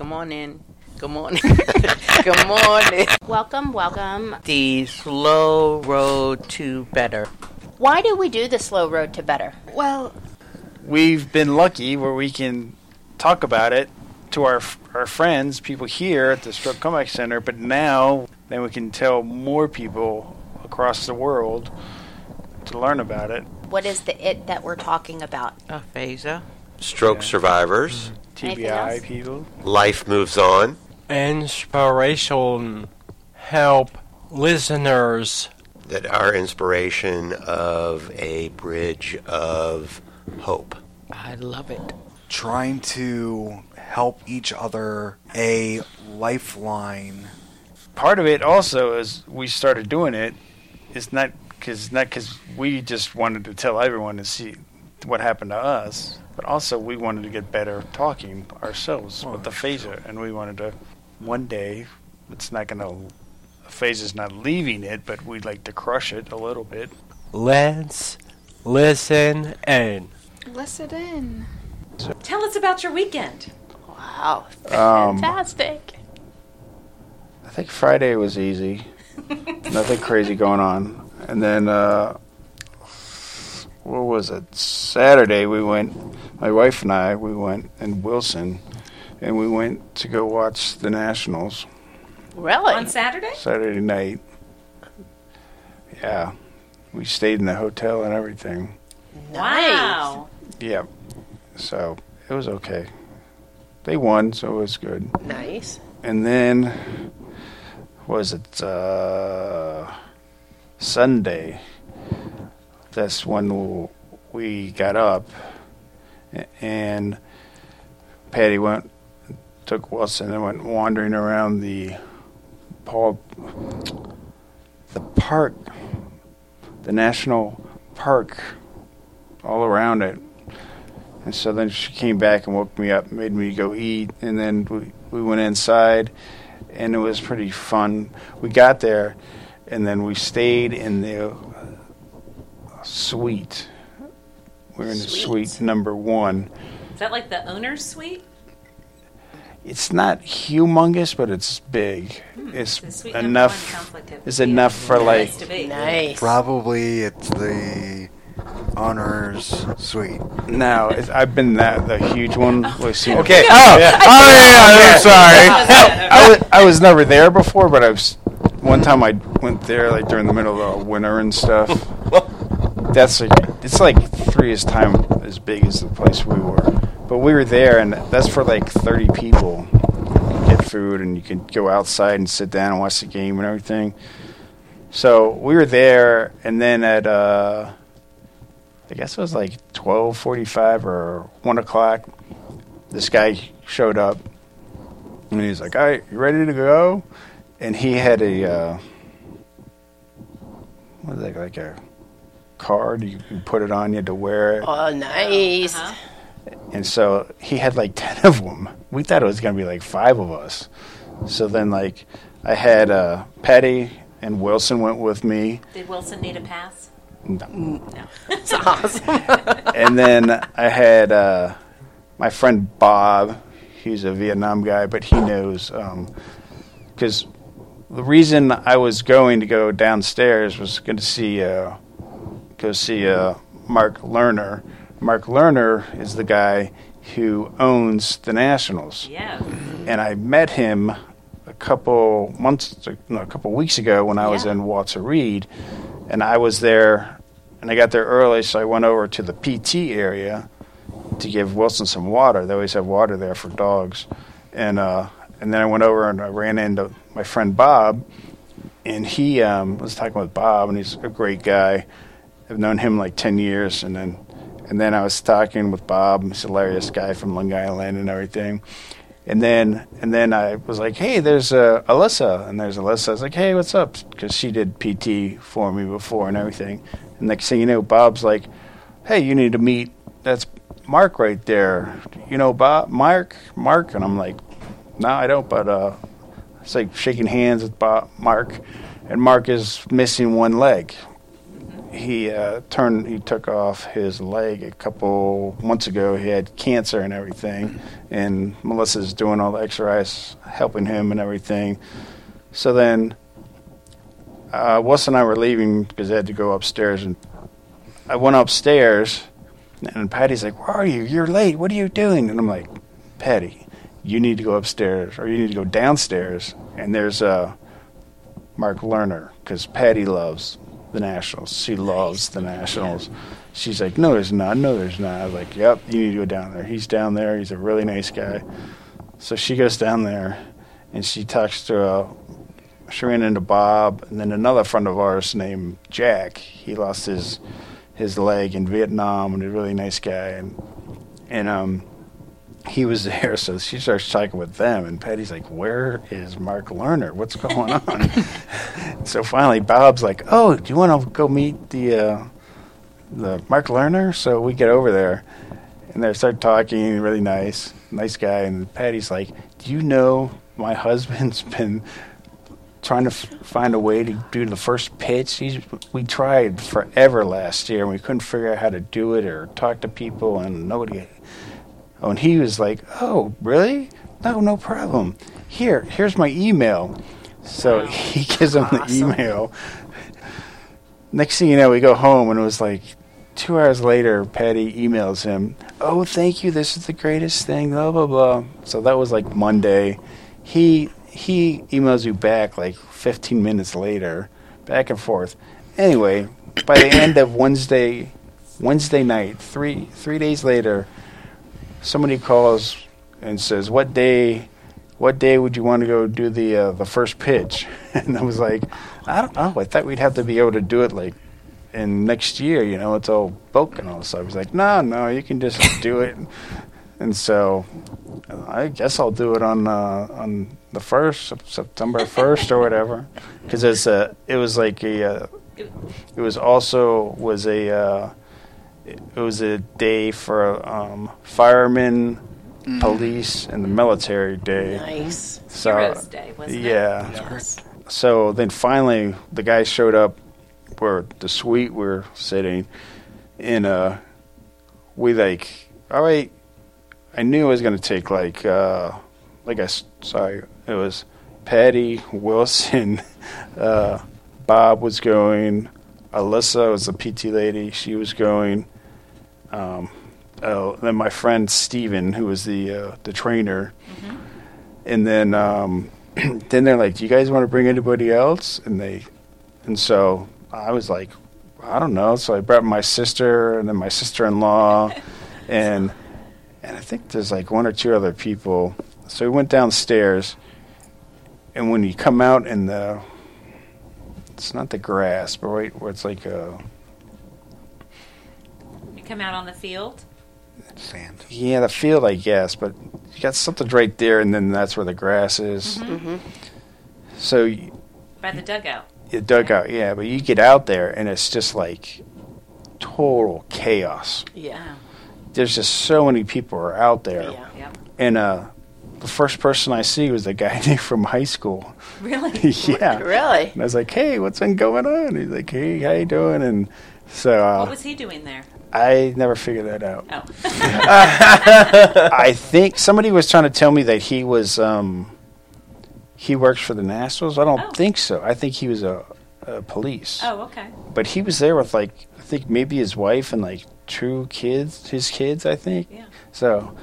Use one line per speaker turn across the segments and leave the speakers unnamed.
Come on in. Come Good morning. Good morning.
Welcome, welcome.
The slow road to better.
Why do we do the slow road to better?
Well,
we've been lucky where we can talk about it to our our friends, people here at the Stroke Comeback Center, but now then we can tell more people across the world to learn about it.
What is the it that we're talking about?
Aphasia.
Stroke
Yeah.
survivors.
Anything
TBI people.
Life moves on.
inspiration help listeners
That our inspiration of a bridge of hope.
I love it.
trying to help each other a lifeline.
Part of it also is we started doing it. It's not because not because we just wanted to tell everyone to see what happened to us, but also we wanted to get better talking ourselves with aphasia, and we wanted to one day. It's not gonna. Aphasia's not leaving it, but we'd like to crush it a little bit.
let's listen in
Listen in.
Tell us about your weekend.
Wow,
Um,
fantastic.
I think Friday was easy. Nothing crazy going on. And then, uh, what was it? Saturday, we went, my wife and I, we went in Wilson, and we went to go watch the Nationals
Really?
On Saturday?
Saturday night. Yeah. We stayed in the hotel and everything.
Wow.
Yeah. So, it was okay. They won, so it was good.
Nice.
and then was it uh, Sunday? That's when we got up, and Patty went took Wilson and went wandering around the Paul the park, the national park, all around it. And so then she came back and woke me up, made me go eat, and then we, we went inside, and it was pretty fun. We got there, and then we stayed in the suite. We're in the
Suite.
suite number one.
Is that like the owner's suite?
It's not humongous, but it's big. Hmm. It's
The suite number
enough.
one like
It's enough for
nice
like
to be.
Nice.
Probably it's the owner's suite.
no. It's, I've been that the huge one. Oh. We've seen
okay
before.
oh, oh yeah oh, i'm sorry
I was, I was never there before, but I was. One time I went there like during the middle of the winter and stuff. That's like it's like three as time as big as the place we were, but we were there and that's for like thirty people. Get food and you can go outside and sit down and watch the game and everything. So we were there, and then at uh, I guess it was like twelve forty-five or one o'clock. This guy showed up, and he's like, "All right, you ready to go?" And he had a uh, what is that like a card? You can put it on. You to wear it,
Oh, nice.
Uh-huh.
and so he had like ten of them. We thought it was gonna be like five of us. So then, like, I had uh, Patty and Wilson went with me.
Did Wilson need a pass?
No.
That's awesome.
and then I had uh, my friend Bob. He's a Vietnam guy, but he knows because the reason I was going to go downstairs was going to see uh, go see uh, Mark Lerner. Mark Lerner is the guy who owns the Nationals
Yeah.
and I met him a couple months, no, a couple weeks ago when I was
Yeah.
in Walter Reed, and I was there, and I got there early, so I went over to the PT area to give Wilson some water. They always have water there for dogs, and uh, and then I went over and I ran into my friend Bob, and he um, was talking with Bob, and he's a great guy. I've known him like ten years, and then and then I was talking with Bob, a hilarious guy from Long Island and everything. And then and then I was like, hey, there's uh, Alyssa, and there's Alyssa. I was like, hey, what's up? Because she did PT for me before and everything. And next thing you know, Bob's like, hey, you need to meet. That's Mark right there. You know Bob, Mark, Mark, and I'm like, no, I don't. But uh, it's like shaking hands with Bob, Mark, and Mark is missing one leg. He uh, turned he took off his leg a couple months ago. He had cancer and everything, and Melissa's doing all the exercise, helping him and everything. So then, uh, Wes and I were leaving because I had to go upstairs, and I went upstairs, and Patty's like, "Where are you? You're late. What are you doing?" And I'm like, "Patty, you need to go upstairs, or you need to go downstairs." And there's uh, Mark Lerner because Patty loves the Nationals. She loves the Nationals. She's like, "No, there's not. No, there's not." I was like, "Yep, you need to go down there. He's down there. He's a really nice guy." So she goes down there, and she talks to a. she ran into Bob, and then another friend of ours named Jack. He lost his his leg in Vietnam, and a really nice guy, and and um, he was there. So she starts talking with them, and Patty's like, "Where is Mark Lerner? What's going on?" so finally, Bob's like, "Oh, do you want to go meet the uh, the Mark Lerner?" So we get over there, and they start talking. Really nice, nice guy. And Patty's like, "Do you know my husband's been?" trying to f- find a way to do the first pitch. He's, we tried forever last year, and we couldn't figure out how to do it or talk to people, and nobody. Oh, and he was like, "Oh, really? No, no problem. Here, here's my email." So he gives him the email. Next thing you know, we go home, and it was like two hours later. Patty emails him, "Oh, thank you. This is the greatest thing." Blah blah blah. So that was like Monday. He he emails you back like 15 minutes later, back and forth. Anyway, by the end of Wednesday, Wednesday night, three three days later, somebody calls and says, "What day? What day would you want to go do the uh, the first pitch?" And I was like, "I don't know. I thought we'd have to be able to do it like in next year. You know, it's all bulk and all." So I was like, "No, no, you can just do it." And so I guess I'll do it on uh, on the first September first or whatever, because it's a it was like a uh, it was also was a uh, it was a day for um, firemen, police, and the military day.
Nice.
So
Heroes Day, wasn't it?
yeah.
Yes.
So then finally, the guy showed up where the suite we we're sitting, and uh, we like, all right. I knew it was going to take like, uh, like I, sorry, it was Patty Wilson, uh, Bob was going, Alyssa was the PT lady, she was going. Um, oh, then my friend Steven, who was the uh, the trainer, and then um, then they're like, "Do you guys want to bring anybody else?" And they, and so I was like, "I don't know." So I brought my sister and then my sister-in-law, and and I think there's like one or two other people. So we went downstairs, and when you come out in the, it's not the grass, but right where it's like a
come out on the field.
Sand.
yeah the field I guess, but you got something right there, and then that's where the grass is. So. y-
By the dugout.
the dugout, yeah, but you get out there and it's just like total chaos.
Yeah.
There's just so many people are out there,
Yeah.
Yep.
and uh, the first person I see was a guy I knew from high school.
Really?
yeah,
Really?
and I was like, "Hey, what's been going on?" He's like, "Hey, how you doing?" And so uh,
What was he doing there?
I never figured that out.
Oh.
I think somebody was trying to tell me that he was um, he works for the Nationals. I don't
Oh.
think so. I think he was a, a police.
oh, okay.
but he was there with like I think maybe his wife and like two kids, his kids, I think.
Yeah.
So,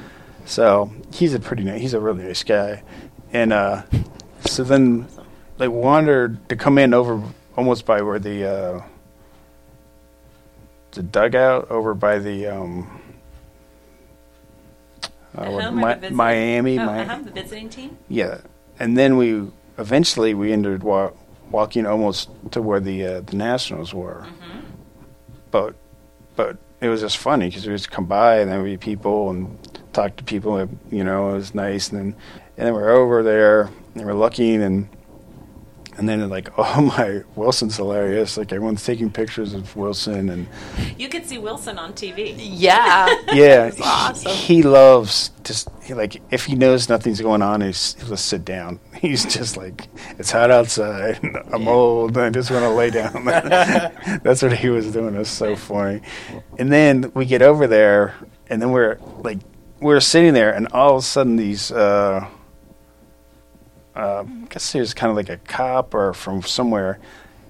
so he's a pretty nice, he's a really nice guy, and uh, so then they wandered to come in over almost by where the uh, the dugout over by the um, uh, what-
home or
Mi-
the visiting?
Miami,
Oh,
Mi-
uh-huh, the visiting team.
yeah, and then we eventually we ended wa- walking almost to where the uh, the Nationals were, but but it was just funny because we just come by and there would be people and talk to people. And, You know, it was nice, and then and then we're over there and we're looking and and then like, oh my, Wilson's hilarious. Like everyone's taking pictures of Wilson, and
You could see Wilson on TV.
Yeah.
yeah, he-
awesome.
he, loves just he, like if he knows nothing's going on, he's, he'll just sit down. He's just like, it's hot outside. I'm old. And I just want to lay down. That's what he was doing. It's so funny. And then we get over there, and then we're like, we're sitting there, and all of a sudden these. Uh, uh, I guess there's kind of like a cop or from somewhere.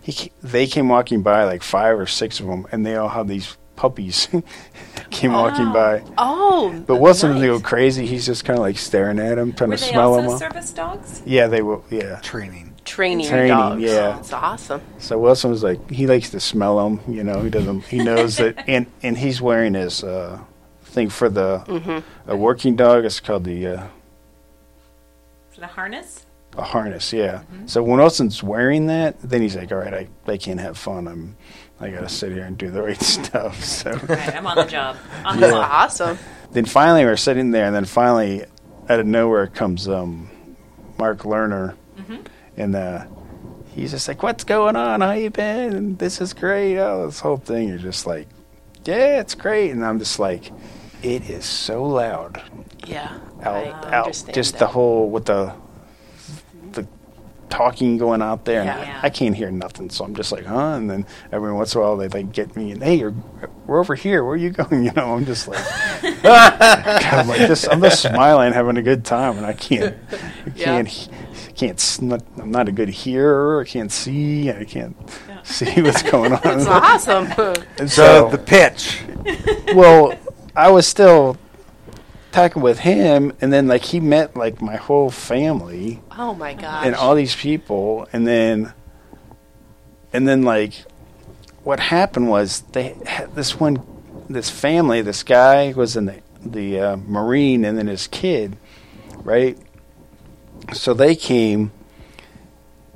He they came walking by like five or six of them, and they all had these puppies came walking by.
Oh.
But Wilson was
nice.
go crazy. He's just kind of like staring at him, trying
Were
to
they
smell
also
him.
service dogs?
Yeah, they will. Yeah.
Training.
training,
Training,
dogs.
yeah.
It's awesome.
So Wilson was like, he likes to smell them. You know, he doesn't. He knows that, and and he's wearing his uh, thing for the
Mm-hmm.
a working dog. It's called the uh,
Is it a harness?
A harness. Yeah. So when Wilson's wearing that, then he's like, all right, I I can't have fun. I'm I gotta sit here and do the right stuff. So.
Right, I'm on the job. On the
Yeah.
clock.
Awesome.
then finally we're sitting there, and then finally, out of nowhere comes um, Mark Lerner, and uh, he's just like, "What's going on? How you been? And this is great. Oh, this whole thing." You're just like, "Yeah, it's great," and I'm just like, "It is so loud
Yeah.
out,
I
out
understand
just
that.
the whole with the the talking going out there. and I, I can't hear nothing, so I'm just like, huh? And then every once in a while they like get me and hey, you're we're over here. Where are you going? You know, I'm just like, God, I'm like this. I'm just smiling, having a good time, and I can't, I can't, he- I can't. s- Not, I'm not a good hearer. I can't see. I can't see what's going on.
It's awesome.
And
So the pitch.
well, I was still talking with him, and then like he met like my whole family.
Oh my god!
and all these people, and then and then like what happened was they had this one this family this guy was in the the uh, marine and then his kid right? So they came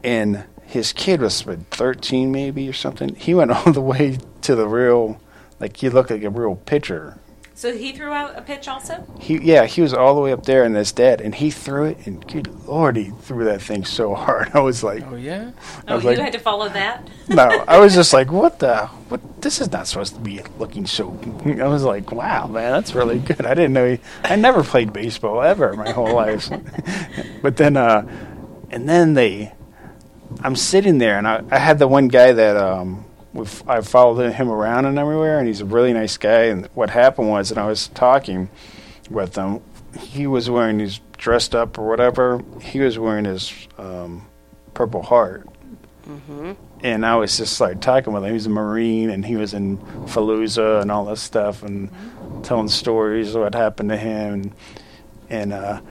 and his kid was 13 maybe or something? He went all the way to the real like he looked like a real pitcher
So he threw out a pitch also?
he yeah, he was all the way up there and his dead and he threw it, and good lord, he threw that thing so hard. I was like,
Oh yeah.
I
Oh,
was
you
like,
had to follow that?
no, I was just like, what the, what? This is not supposed to be looking so. I was like, wow, man, that's really good. I didn't know. He, I never played baseball ever my whole life, but then, uh, and then they, I'm sitting there, and I, I had the one guy that um, we've, I followed him around and everywhere, and he's a really nice guy. And what happened was, and I was talking with him, he was wearing his dressed up or whatever. He was wearing his um, Purple Heart, and I was just like talking with him. He was a Marine, and he was in Fallujah and all this stuff, and telling stories of what happened to him, and and uh,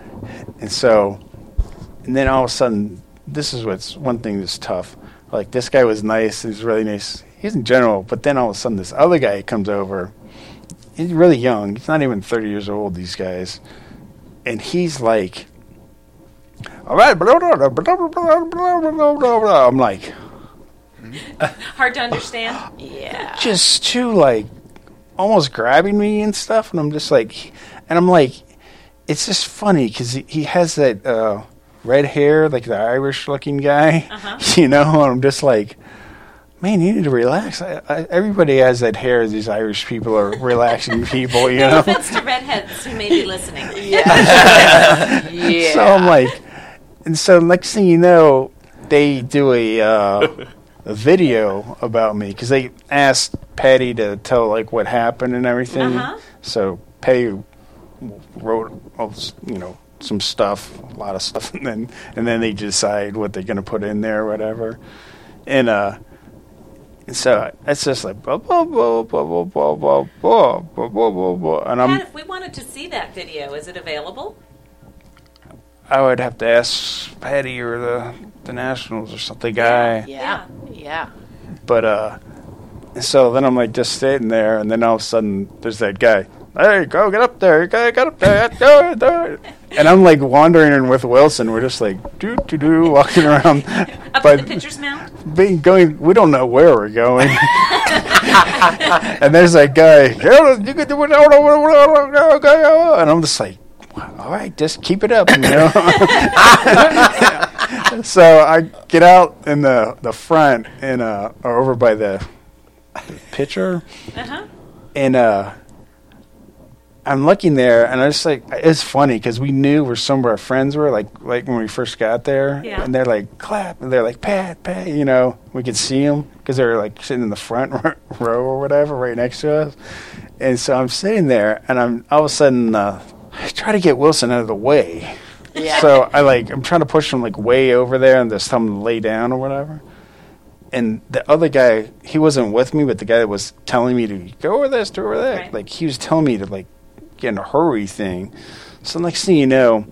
and so, and then all of a sudden, this is what's one thing that's tough like this guy was nice. He's really nice. He's in general, but then all of a sudden this other guy comes over. He's really young. He's not even 30 years old. These guys, and he's like, all right, blah, blah, blah, I'm like,
hard to understand.
yeah,
just too like almost grabbing me and stuff, and I'm just like, and I'm like, it's just funny because he, he has that. Uh, red hair, like the Irish looking guy,
Uh-huh.
you know. I'm just like, man, you need to relax. I, I, everybody has that hair. These Irish people are relaxing people, you
No
know.
offense to redheads who may be listening.
Yeah. yeah.
So I'm like, and so next thing you know, they do a uh, a video about me because they asked Patty to tell like what happened and everything.
Uh-huh.
So Patty wrote, all you know, some stuff, a lot of stuff, and then and then they decide what they're gonna put in there, or whatever. And uh, and so it's just like blah blah blah blah blah blah blah blah blah blah blah blah, and I'm
Pat, if we wanted to see that video, is it available?
I would have to ask Patty or the the Nationals or something guy.
yeah. Yeah.
But uh, so then I'm like just sitting there, and then all of a sudden there's that guy. Hey, go get up there! Go get up there! Do it, do it. And I'm like wandering with Wilson. We're just like doo doo doo walking around,
Up
but
the pitcher's mound?
being going. We don't know where we're going. and there's that guy. You can do it. And I'm just like, all right, just keep it up, you know. so I get out in the the front and uh, or over by the pitcher,
Uh huh.
and uh, I'm looking there, and I just like it's funny because we knew where some of our friends were, like like when we first got there,
Yeah.
and they're like clap, and they're like pat pat, you know, we could see them because they were like sitting in the front row or whatever, right next to us, and so I'm sitting there, and I'm all of a sudden uh, I try to get Wilson out of the way.
Yeah.
So I like I'm trying to push him like way over there and just tell him to lay down or whatever. And the other guy, he wasn't with me, but the guy that was telling me to go over this, do over that,
Right.
like he was telling me to like get in a hurry thing. So next thing you know,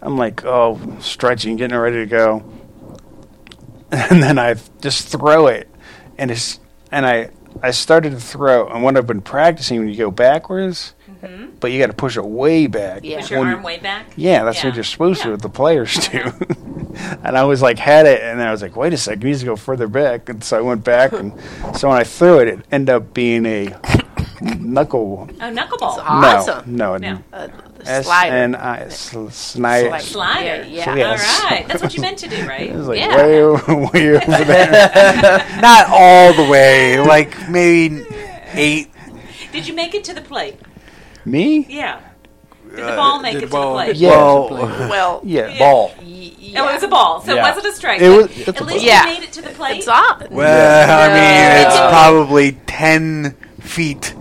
I'm like, oh, stretching, getting ready to go, and then I just throw it, and it's and I I started to throw, and what I've been practicing when you go backwards, mm-hmm. but you got to push it way back.
Yeah.
Push your
when
arm way back.
yeah, that's
Yeah.
what you're supposed
Yeah.
to. What the players do. and I was like, had it, and I was like, wait a second, it needs to go further back. And so I went back, and so when I threw it, it ended up being a knuckle.
Oh, knuckleball.
Awesome.
No,
No.
no.
Uh, the
S
slider.
N I sl- snider.
Slider.
Yeah, yeah.
So, yeah.
All right. That's what you meant to do, right?
It was like
Yeah.
way, over, way over there.
Not all the way, like maybe eight.
Did you make it to the plate?
Me?
Yeah. Did the
Uh,
ball make
did
it to
ball-
the plate?
Yeah.
Well,
well,
Yeah,
Yeah.
ball.
y-
Oh, it was a ball, so
Yeah.
it wasn't a strike.
It was- it's a
at
ball.
least
Yeah.
you made it to the plate.
It's on.
well, I mean, it's
No.
probably ten feet.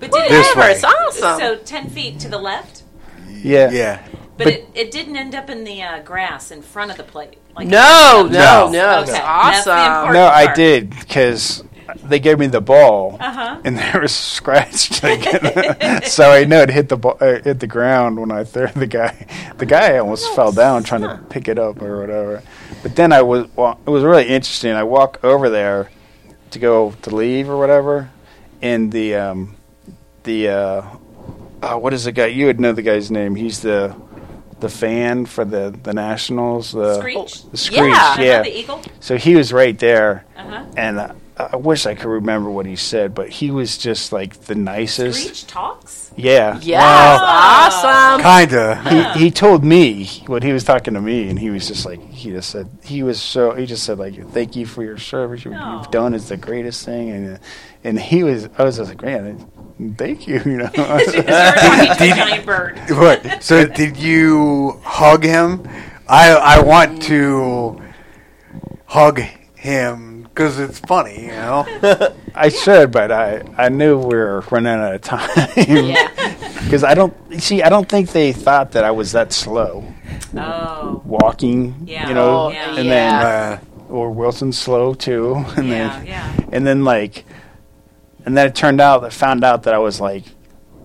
Yeah.
But did
This
it
way.
It's awesome.
So ten feet to the left,
Yeah.
Yeah.
but,
But-
it, it didn't end up in the uh, grass in front of the plate. Like
no,
No.
no, no, It's
Okay. That's the
awesome.
important-
No, I
part.
did because they gave me the ball,
Uh-huh.
and there was scratched. Like, so I know it hit the ball, uh, hit the ground when I threw the guy. The guy almost fell down trying to pick it up or whatever. But then I was, well, it was really interesting. I walk over there to go to leave or whatever, and the um, the uh, uh, what is the guy? You would know the guy's name. He's the the fan for the the Nationals. The
Screech.
The Screech.
Yeah.
Yeah.
The eagle.
So he was right there,
Uh-huh.
and uh, I wish I could remember what he said, but he was just like the nicest.
Screech talks.
Yeah.
Yes,
Wow.
awesome.
Kinda.
He, he told me what he was talking to me, and he was just like he just said he was so he just said like thank you for your service. What
Aw.
you've done is the greatest thing, and uh, and he was I was just like man, thank you, you know.
Because you were talking to a giant bird.
What? So did you hug him? I I want to hug him because it's funny, you know.
I should, but I I knew we were running out of time.
Yeah.
Because I don't see, I don't think they thought that I was that slow
Oh.
walking.
Yeah.
You know,
Oh, yeah.
and
Yeah.
then
Uh,
or Wilson's slow too, and
Yeah,
then
yeah.
and then like, and then it turned out that found out that I was like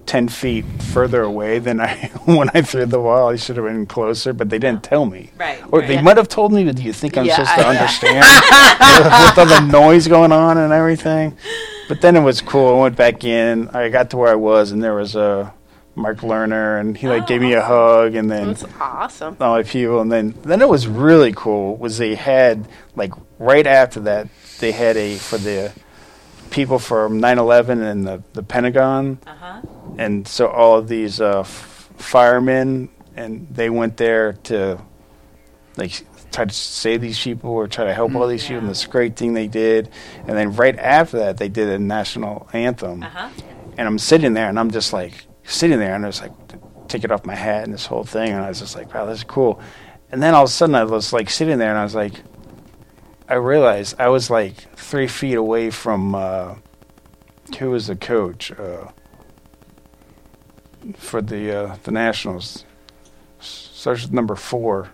ten feet further away than I when I threw the ball. I should have been closer, but they didn't tell me.
Right,
Or
right.
they might have told me, but do you think I'm
Yeah,
supposed to
I-
understand with all the noise going on and everything? But then it was cool. I went back in. I got to where I was, and there was a Mark Lerner, and he like
Oh,
gave me a oh. hug, and then
That's awesome.
all my people, and then then it was really cool. Was they had like right after that they had a for the people from 9/11 and the the Pentagon,
Uh huh.
and so all of these uh, f- firemen and they went there to like try to save these people or try to help all these people. And
Yeah.
this great thing they did, and then right after that they did a national anthem
Uh huh.
and I'm sitting there and I'm just like sitting there and I was like taking off my hat and this whole thing and I was just like wow this is cool and then all of a sudden I was like sitting there and I was like I realized I was like three feet away from uh, who was the coach uh, for the uh, the Nationals starts with number four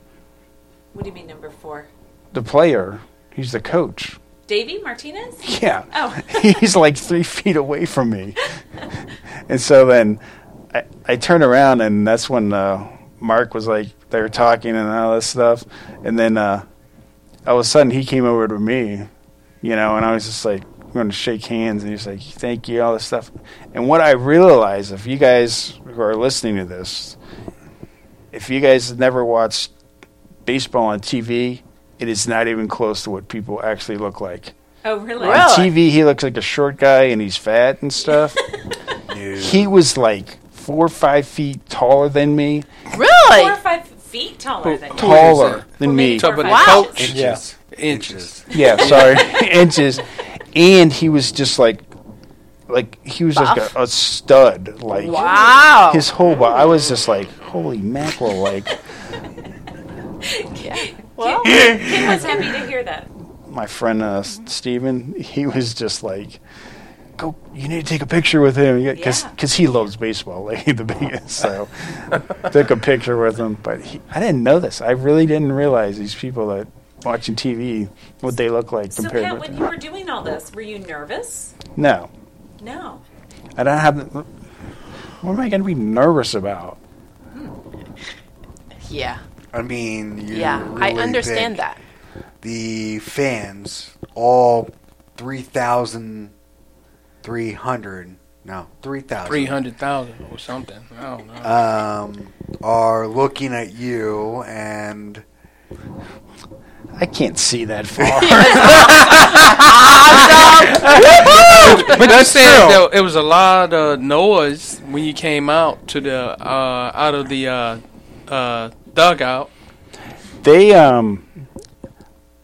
What do you mean number four?
the player he's the coach
Davey Martinez?
yeah
Oh.
he's like three feet away from me. and so then I, I turn around, and that's when uh, Mark was like, they were talking and all this stuff. And then uh, all of a sudden, he came over to me, you know, and I was just like, going to shake hands, and he's like, thank you, all this stuff. And what I realized, if you guys who are listening to this, if you guys have never watched baseball on TV, it is not even close to what people actually look like.
Oh, really?
Really?
On TV, he looks like a short guy and he's fat and stuff. he was like four or five feet taller than me. Really?
Four or
Really?
five feet taller than you.
taller than me.
Maybe four
Top of
or
the
five
coach?
inches.
Yeah.
Inches.
Yeah, sorry, inches. And he was just like, like he was just
Buff?
a, a stud. Like
Wow.
his whole body. I was just like, holy mackerel! Like yeah.
well,
Kim was happy to hear that.
my friend uh, Steven, he was just like, go. You need to take a picture with him because
Yeah.
he loves baseball like the biggest. So took a picture with him. But he, I didn't know this. I really didn't realize these people that watching TV what they look like
So,
compared
Pat,
to
when you were doing all this, were you nervous?
no.
No.
I don't have. What am I going to be nervous about?
yeah,
I mean, you
yeah. I understand
think
that.
The fans, all 3,300, no, 3,000.
Three hundred thousand or something. I don't know.
um, are looking at you and
I can't see that far.
but you said there, it was a lot of noise when you came out to the uh, out of the uh, uh, dugout.
they um,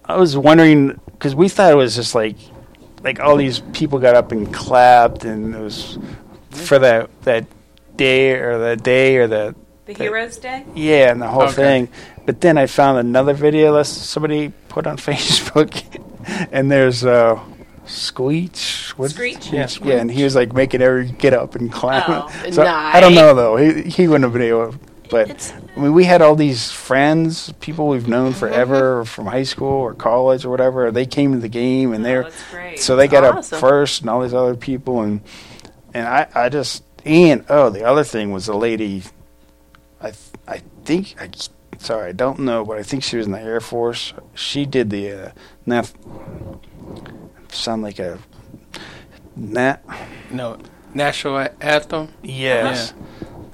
I was wondering because we thought it was just like, like all these people got up and clapped, and it was for that that day or the day or the
The
That-
Heroes Day?
yeah, and the whole
Okay.
thing. But then I found another video that somebody put on Facebook, and there's uh, Squeech. What's-
Screech?
Yeah.
Yeah, and he was like making every get up and clap.
Oh.
so I don't know though. He he wouldn't have been able. But
It's-
I mean, we had all these friends, people we've known forever from high school or college or whatever. They came to the game and
Oh,
they're
that's great.
so they got
Awesome.
up first, and all these other people, and and I I just and oh the other thing was the lady. I th- I think I sorry I don't know, but I think she was in the Air Force. She did the uh, nat sound like a nat
No, national anthem.
Yes.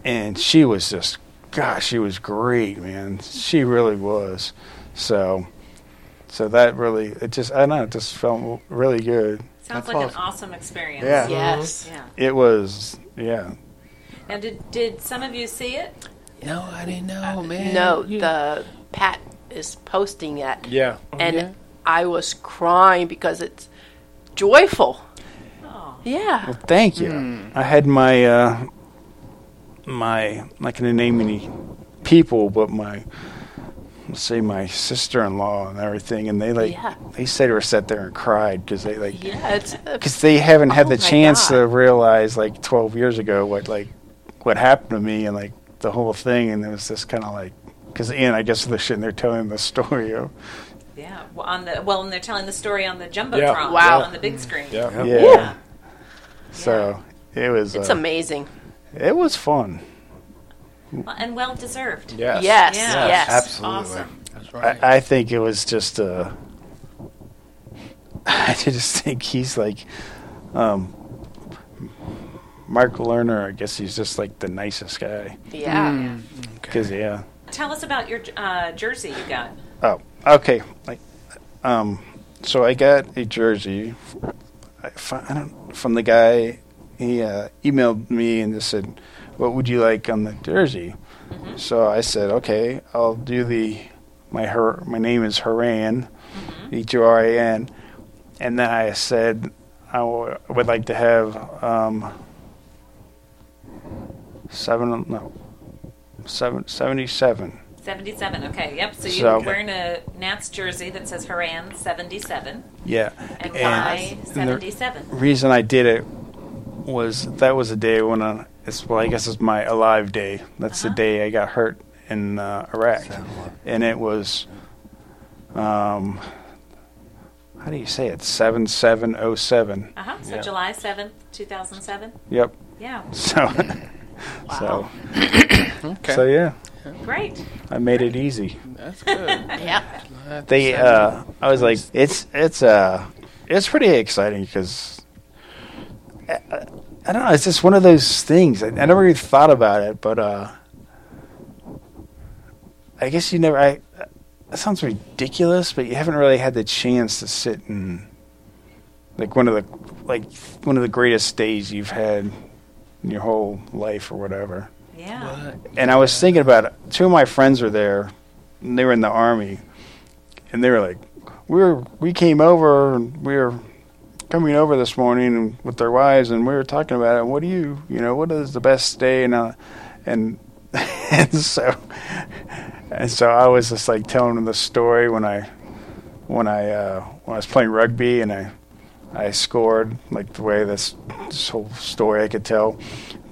And she was just, gosh, she was great, man. She really was. So, so that really, it just, I don't know, it just felt really good.
Sounds
That's
like an
awesome.
awesome experience.
Yeah.
Yes.
Yeah.
It was, yeah.
Now, did, did some of you see it?
No, I didn't know, man.
No,
You-
the Pat is posting it,
yeah,
and
yeah.
I was crying because it's joyful.
Oh,
Yeah.
Well, thank you. I had my, uh, my, I'm not going to name any people, but my, let's say my sister-in-law and everything, and they like,
Yeah.
they said they sat there and cried because they like,
Yeah, uh,
because they haven't had
Oh
the chance
God.
to realize like 12 years ago what like what happened to me and like the whole thing and it was just kind of like because Ian I guess they're sitting there telling the story of
yeah. Well, on the well, and they're telling the story on the jumbotron,
Yeah.
Wow.
on the big screen.
Yeah.
yeah,
Yeah.
so it was
it's
uh,
amazing.
It was fun
Well, and well deserved.
Yes.
Yes.
Yeah.
Yes.
absolutely.
Awesome.
That's right.
I, I think it was just uh I just think he's like um Mark Lerner I guess he's just like the nicest guy
Yeah.
Mm.
because yeah
Tell us about your uh, jersey you got.
Oh, okay. Like, um, so I got a jersey. I, fi- I don't from the guy. He uh, emailed me and just said, "What would you like on the jersey?" So I said, "Okay, I'll do the my her my name is Huran, H U R A N," and then I said I w- would like to have um, seven no seven seventy seven.
77. Okay, yep. So you're
So-
wearing a Nats jersey that says Huran 77.
Yeah,
And
And-
why
and the-
77?
reason I did it was that was a day when I, it's well I guess it's my alive day. That's
Uh-huh.
the day I got hurt in uh, Iraq, and it was, um, how do you say it? Seven seven oh seven.
Uh huh. So
Yeah.
July 7th, 2007.
Yep.
Yeah.
So, so
okay.
so yeah,
Great.
I made it easy.
That's good.
Yeah.
Glad
They, uh, I was like, it's it's uh, it's pretty exciting because. I, I- I don't know. It's just one of those things. I, I never really thought about it, but uh, I guess you never. I that sounds ridiculous, but you haven't really had the chance to sit and like one of the like one of the greatest days you've had in your whole life or whatever.
Yeah.
and I was thinking about it. Two of my friends were there, and they were in the army, and they were like, "We were we came over, and we were coming over this morning with their wives, and we were talking about it. What do you, you know, what is the best day?" And uh, and and so and so I was just like telling them the story when I when I uh, when I was playing rugby and I I scored like the way this this whole story I could tell,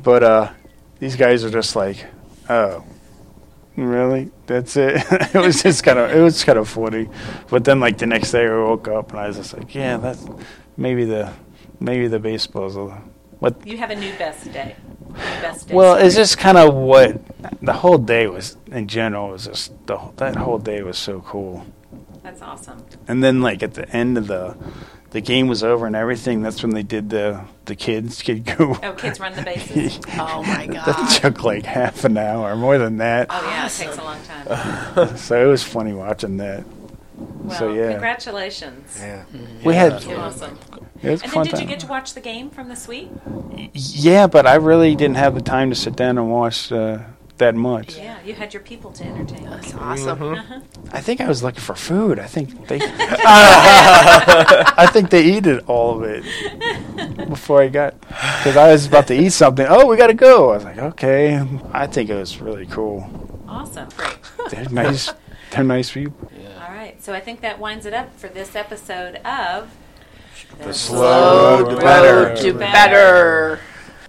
but uh, these guys are just like, oh, really? That's it? it was just kind of it was kind of funny, but then like the next day I woke up and I was just like, yeah, that's maybe the maybe the baseball's a what.
You have a new best day. New best day.
Well,
story.
it's just kind of what the whole day was in general was just the that whole day was so cool.
That's awesome.
And then like at the end of the the game was over and everything. That's when they did the the kids kid go.
Oh, kids run the bases.
Oh my god, that
took like half an hour, more than that.
Oh yeah, it takes a long time.
So it was funny watching that.
Well,
so yeah,
congratulations.
Yeah.
we had
Awesome.
it was a
And then
fun
did you get to watch the game from the suite?
yeah, but I really didn't have the time to sit down and watch uh, that much.
Yeah, you had your people to entertain.
That's awesome. Mm-hmm. Uh-huh.
I think I was looking for food. I think they, I think they ate it all of it before I got, because I was about to eat something. Oh, we got to go. I was like, okay. I think it was really cool.
Awesome. Great.
They're nice. They're nice people. Yeah.
All right. So I think that winds it up for this episode of The
Slow
Road
to better.
To better.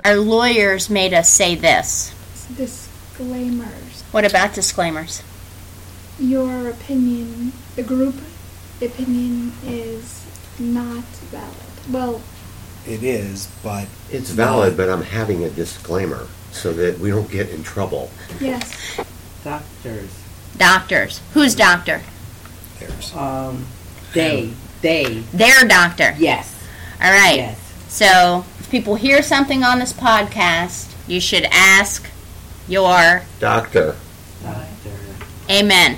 Our lawyers made us say this. this.
Disclaimers.
What about disclaimers?
Your opinion, the group opinion, is not valid. Well,
It is, but
It's valid, but I'm having a disclaimer so that we don't get in trouble.
yes,
Doctors.
Doctors. Who's doctor?
there's
Um, they. They.
Their doctor.
Yes.
All right.
Yes.
So if people hear something on this podcast, you should ask your
Doctor.
Doctor.
amen.